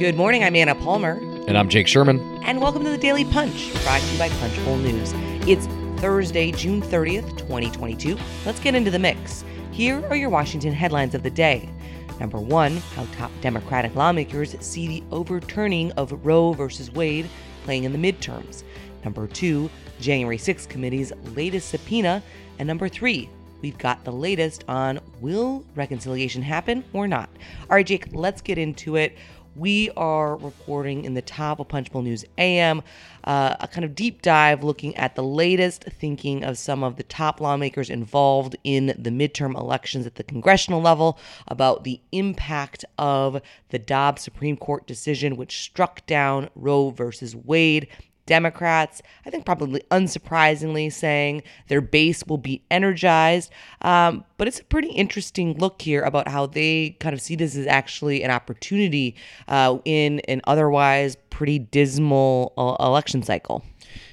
Good morning. I'm Anna Palmer. And I'm Jake Sherman. And welcome to the Daily Punch, brought to you by Punchbowl News. It's Thursday, June 30th, 2022. Let's get into the mix. Here are your Washington headlines of the day. Number one, how top Democratic lawmakers see the overturning of Roe versus Wade playing in the midterms. Number two, January 6th committee's latest subpoena. And number three, we've got the latest on will reconciliation happen or not. All right, Jake, let's get into it. We are recording in the top of Punchbowl News AM, uh, a kind of deep dive looking at the latest thinking of some of the top lawmakers involved in the midterm elections at the congressional level about the impact of the Dobbs Supreme Court decision, which struck down Roe versus Wade Democrats, I think probably unsurprisingly, saying their base will be energized. Um, but it's a pretty interesting look here about how they kind of see this as actually an opportunity uh, in an otherwise pretty dismal uh, election cycle.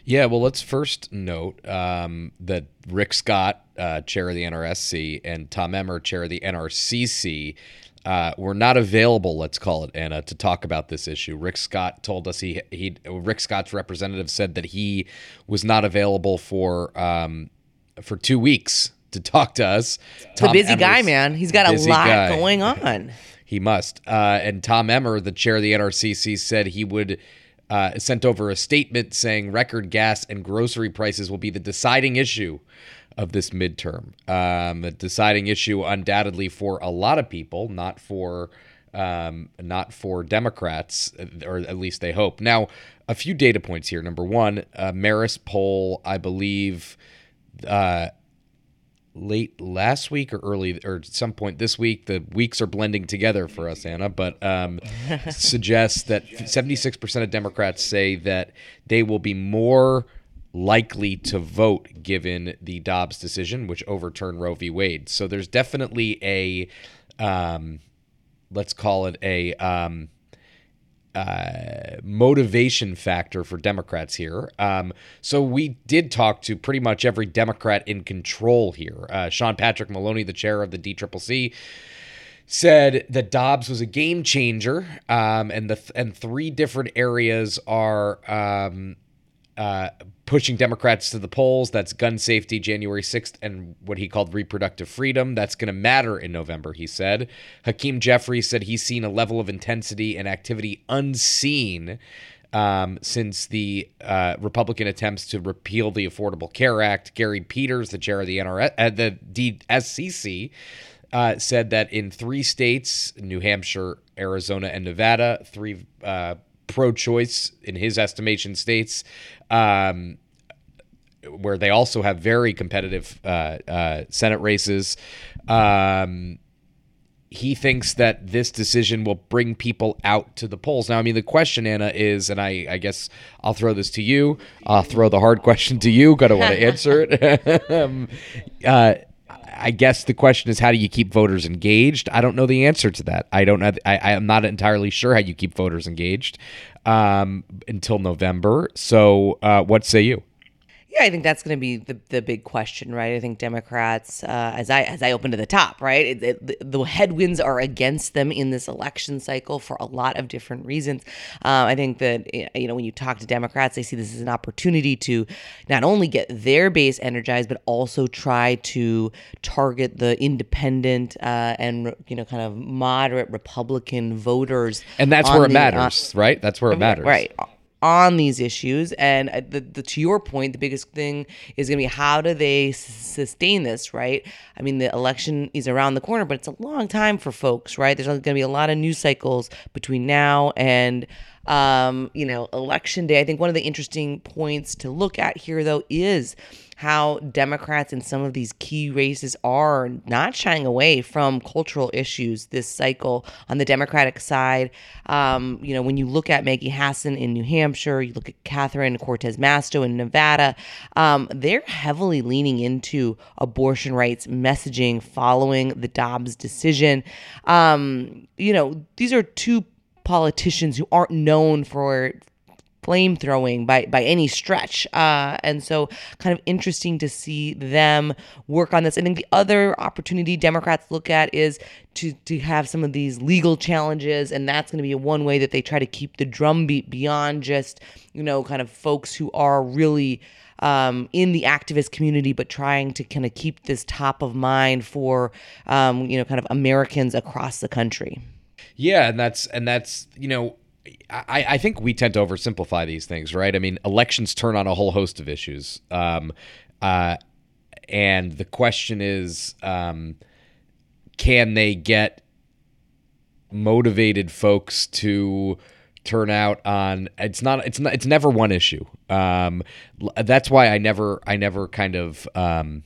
Yeah, well, let's first note um, that Rick Scott, uh, chair of the NRSC, and Tom Emmer, chair of the NRCC, uh, were not available, let's call it, Anna, to talk about this issue. Rick Scott told us he he Rick Scott's representative said that he was not available for um, for two weeks to talk to us. It's a busy Emmer's, guy, man. He's got a lot guy. going on. he must. Uh, and Tom Emmer, the chair of the NRCC, said he would. Uh, sent over a statement saying record gas and grocery prices will be the deciding issue of this midterm. Um, a deciding issue, undoubtedly, for a lot of people, not for um, not for Democrats, or at least they hope. Now, a few data points here. Number one, uh, Marist poll, I believe, uh, late last week or early or some point this week. The weeks are blending together for us, Anna, but um, suggests that 76% of Democrats say that they will be more likely to vote given the Dobbs decision, which overturned Roe v. Wade. So there's definitely a, um, let's call it a um, uh, motivation factor for Democrats here. Um, so we did talk to pretty much every Democrat in control here. Uh, Sean Patrick Maloney, the chair of the DCCC said that Dobbs was a game changer, um, and the and three different areas are um, uh, pushing Democrats to the polls. That's gun safety, January 6th, and what he called reproductive freedom. That's going to matter in November, he said. Hakeem Jeffries said he's seen a level of intensity and activity unseen um, since the uh, Republican attempts to repeal the Affordable Care Act. Gary Peters, the chair of the NRS, uh, the DSCC, uh, said that in three states, New Hampshire, Arizona, and Nevada, three uh, pro-choice in his estimation states um, where they also have very competitive uh, uh, senate races um, he thinks that this decision will bring people out to the polls. Now, I mean, the question, Anna, is, and I, I guess I'll throw this to you. I'll throw the hard question to you. Got to want to answer it. um, uh, I guess the question is how do you keep voters engaged? I don't know the answer to that. I don't know. I, am not entirely sure how you keep voters engaged um, until November. So, uh, what say you? Yeah, I think that's going to be the, the big question, right? I think Democrats, uh, as I as I open to the top, right, it, it, the headwinds are against them in this election cycle for a lot of different reasons. Uh, I think that you know when you talk to Democrats, they see this as an opportunity to not only get their base energized, but also try to target the independent uh, and you know kind of moderate Republican voters. And that's where it the, uh, matters, right? That's where it matters, right? On these issues. And uh, the, the, to your point, the biggest thing is going to be how do they sustain this, right? I mean, the election is around the corner, but it's a long time for folks, right? There's going to be a lot of news cycles between now and um, you know, election day. I think one of the interesting points to look at here, though, is how Democrats in some of these key races are not shying away from cultural issues this cycle on the Democratic side. Um, you know, when you look at Maggie Hassan in New Hampshire, you look at Catherine Cortez Masto in Nevada, um, they're heavily leaning into abortion rights messaging following the Dobbs decision. Um, you know, these are two politicians who aren't known for flame throwing by by any stretch. Uh, and so, kind of interesting to see them work on this. I think the other opportunity Democrats look at is to to have some of these legal challenges, and that's going to be one way that they try to keep the drumbeat beyond just you know kind of folks who are really um, in the activist community, but trying to kind of keep this top of mind for um, you know kind of Americans across the country. Yeah, and that's and that's you know. I, I think we tend to oversimplify these things, right? I mean, elections turn on a whole host of issues. Um, uh, and the question is um, can they get motivated folks to turn out on it's not it's not it's never one issue um that's why i never i never kind of um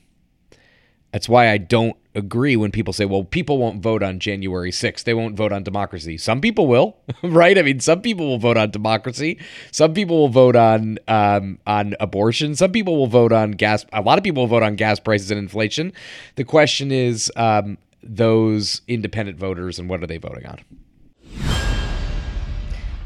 that's why i don't agree when people say well people won't vote on january 6th they won't vote on democracy. Some people will right? I mean some people will vote on democracy. Some people will vote on um on abortion. Some people will vote on gas a lot of people will vote on gas prices and inflation. The question is um those independent voters and what are they voting on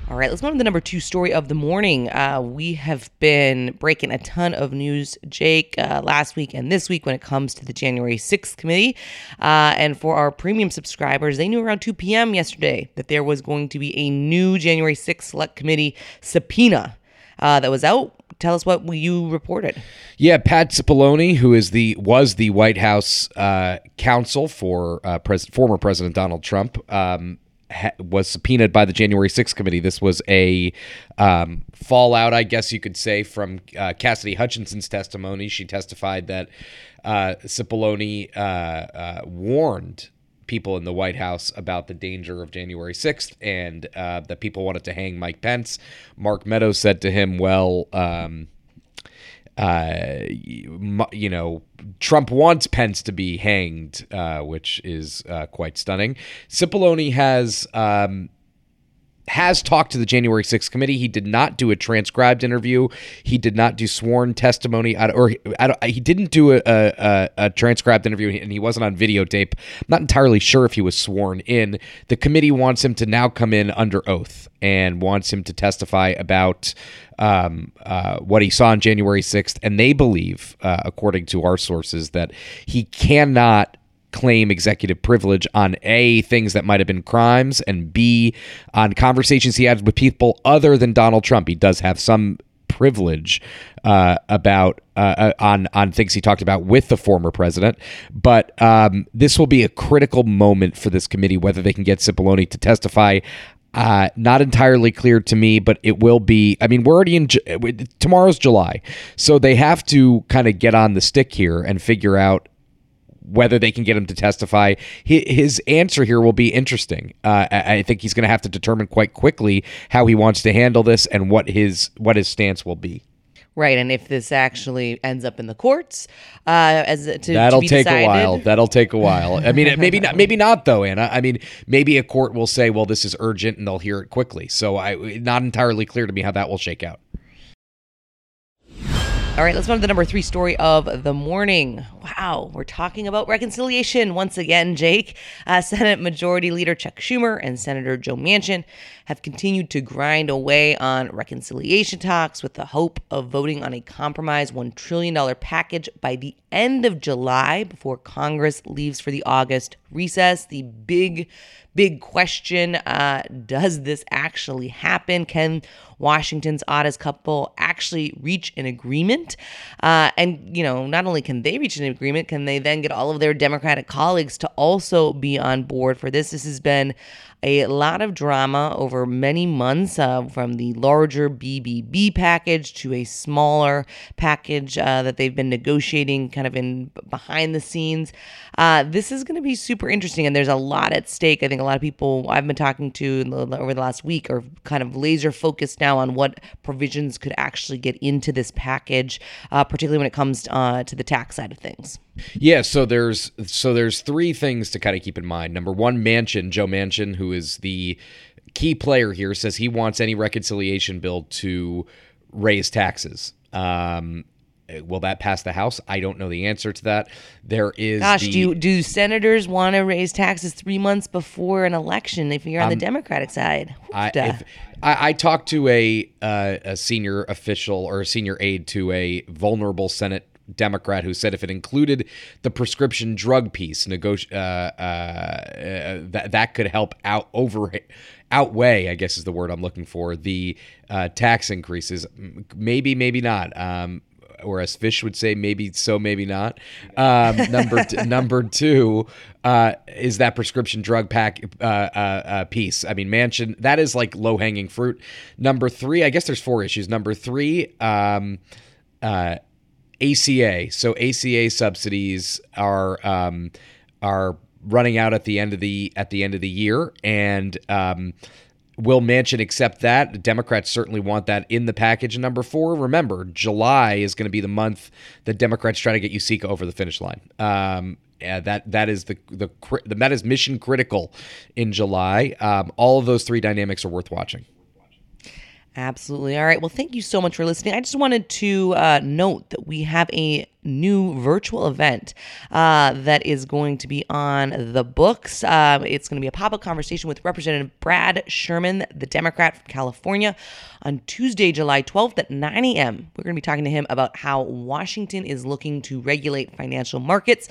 all right, let's move on to the number two story of the morning. Uh, we have been breaking a ton of news, Jake, uh, last week and this week when it comes to the January 6th committee. Uh, and for our premium subscribers, they knew around 2 p.m. yesterday that there was going to be a new January 6th Select Committee subpoena uh, that was out. Tell us what you reported. Yeah, Pat Cipollone, who is the was the White House uh, counsel for uh, pres- former President Donald Trump. Um, was subpoenaed by the January 6th committee. This was a um, fallout, I guess you could say, from uh, Cassidy Hutchinson's testimony. She testified that uh, Cipollone uh, uh, warned people in the White House about the danger of January 6th and uh, that people wanted to hang Mike Pence. Mark Meadows said to him, well, um, uh, you know, Trump wants Pence to be hanged, uh, which is uh, quite stunning. Cipollone has um, has talked to the January 6th committee. He did not do a transcribed interview. He did not do sworn testimony, or he didn't do a, a, a, transcribed interview, and he wasn't on videotape. I'm not entirely sure if he was sworn in. The committee wants him to now come in under oath and wants him to testify about um, uh, what he saw on January 6th. And they believe, uh, according to our sources, that he cannot claim executive privilege on A, things that might have been crimes, and B, on conversations he had with people other than Donald Trump. He does have some privilege uh, about uh, uh, on on things he talked about with the former president. But um, this will be a critical moment for this committee, whether they can get Cipollone to testify. Uh, not entirely clear to me, but it will be. I mean, we're already in tomorrow's July, so they have to kind of get on the stick here and figure out whether they can get him to testify. His answer here will be interesting. Uh, I think he's going to have to determine quite quickly how he wants to handle this and what his what his stance will be. Right, and if this actually ends up in the courts, uh, as to, that'll to take decided. a while. That'll take a while. I mean, maybe not. Maybe not though, Anna. I mean, maybe a court will say, "Well, this is urgent," and they'll hear it quickly. So, I not entirely clear to me how that will shake out. All right, let's move to the number three story of the morning. Wow, we're talking about reconciliation once again, Jake. Uh, Senate Majority Leader Chuck Schumer and Senator Joe Manchin have continued to grind away on reconciliation talks with the hope of voting on a compromise $1 trillion package by the end of July before Congress leaves for the August recess. The big, big question uh, does this actually happen? Can Washington's oddest couple actually reach an agreement? Uh, and, you know, not only can they reach an agreement, can they then get all of their Democratic colleagues to also be on board for this? This has been a lot of drama over many months uh, from the larger BBB package to a smaller package uh, that they've been negotiating kind of in behind the scenes. Uh, this is going to be super interesting, and there's a lot at stake. I think a lot of people I've been talking to over the last week are kind of laser focused now on what provisions could actually get into this package, uh, particularly when it comes uh, to the tax side of things. Yeah, so there's so there's three things to kind of keep in mind. Number one, Manchin Joe Manchin, who is the key player here, says he wants any reconciliation bill to raise taxes. Um, will that pass the House? I don't know the answer to that. There is Gosh, the, do do senators want to raise taxes three months before an election if you're on the Democratic side? Um, I, if, I, I talked to a uh, a senior official or a senior aide to a vulnerable Senate Democrat who said if it included the prescription drug piece, negoti- uh, uh, uh, that that could help out over outweigh, I guess is the word I'm looking for, the uh, tax increases. M- Maybe, maybe not. Um, or as Fish would say, maybe so, maybe not. Um, number t- number two uh, is that prescription drug pack uh, uh, uh, piece. I mean, Manchin that is like low hanging fruit. Number three, I guess there's four issues. Number three, um, uh, ACA. So ACA subsidies are um, are running out at the end of the at the end of the year, and um, will Manchin accept that? The Democrats certainly want that in the package. Number four, remember, July is going to be the month that Democrats try to get USICA over the finish line. Um, yeah, that that is the, the cri- that is mission critical in July. Um, all of those three dynamics are worth watching. Absolutely. All right. Well, thank you so much for listening. I just wanted to uh, note that we have a new virtual event uh, that is going to be on the books. Uh, it's going to be a pop up conversation with Representative Brad Sherman, the Democrat from California, on Tuesday, July 12th at 9 a.m. We're going to be talking to him about how Washington is looking to regulate financial markets.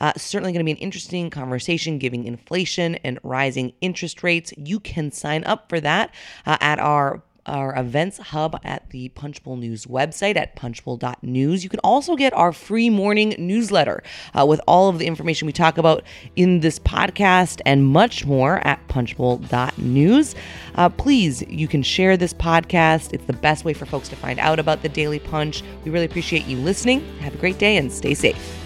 Uh, certainly going to be an interesting conversation giving inflation and rising interest rates. You can sign up for that uh, at our our events hub at the Punchbowl News website at punchbowl.news. You can also get our free morning newsletter uh, with all of the information we talk about in this podcast and much more at punchbowl.news. Uh, please, you can share this podcast. It's the best way for folks to find out about the Daily Punch. We really appreciate you listening. Have a great day and stay safe.